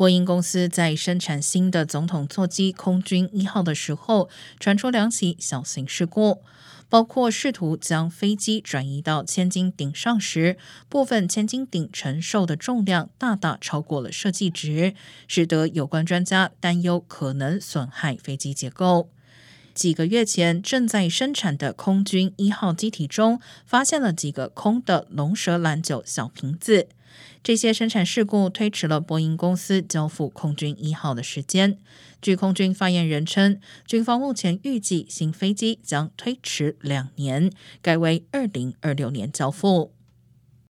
波音公司在生产新的总统座机空军一号的时候，传出两起小型事故，包括试图将飞机转移到千斤顶上时，部分千斤顶承受的重量大大超过了设计值，使得有关专家担忧可能损害飞机结构。几个月前，正在生产的空军一号机体中发现了几个空的龙舌兰酒小瓶子。这些生产事故推迟了波音公司交付空军一号的时间。据空军发言人称，军方目前预计新飞机将推迟两年，改为二零二六年交付。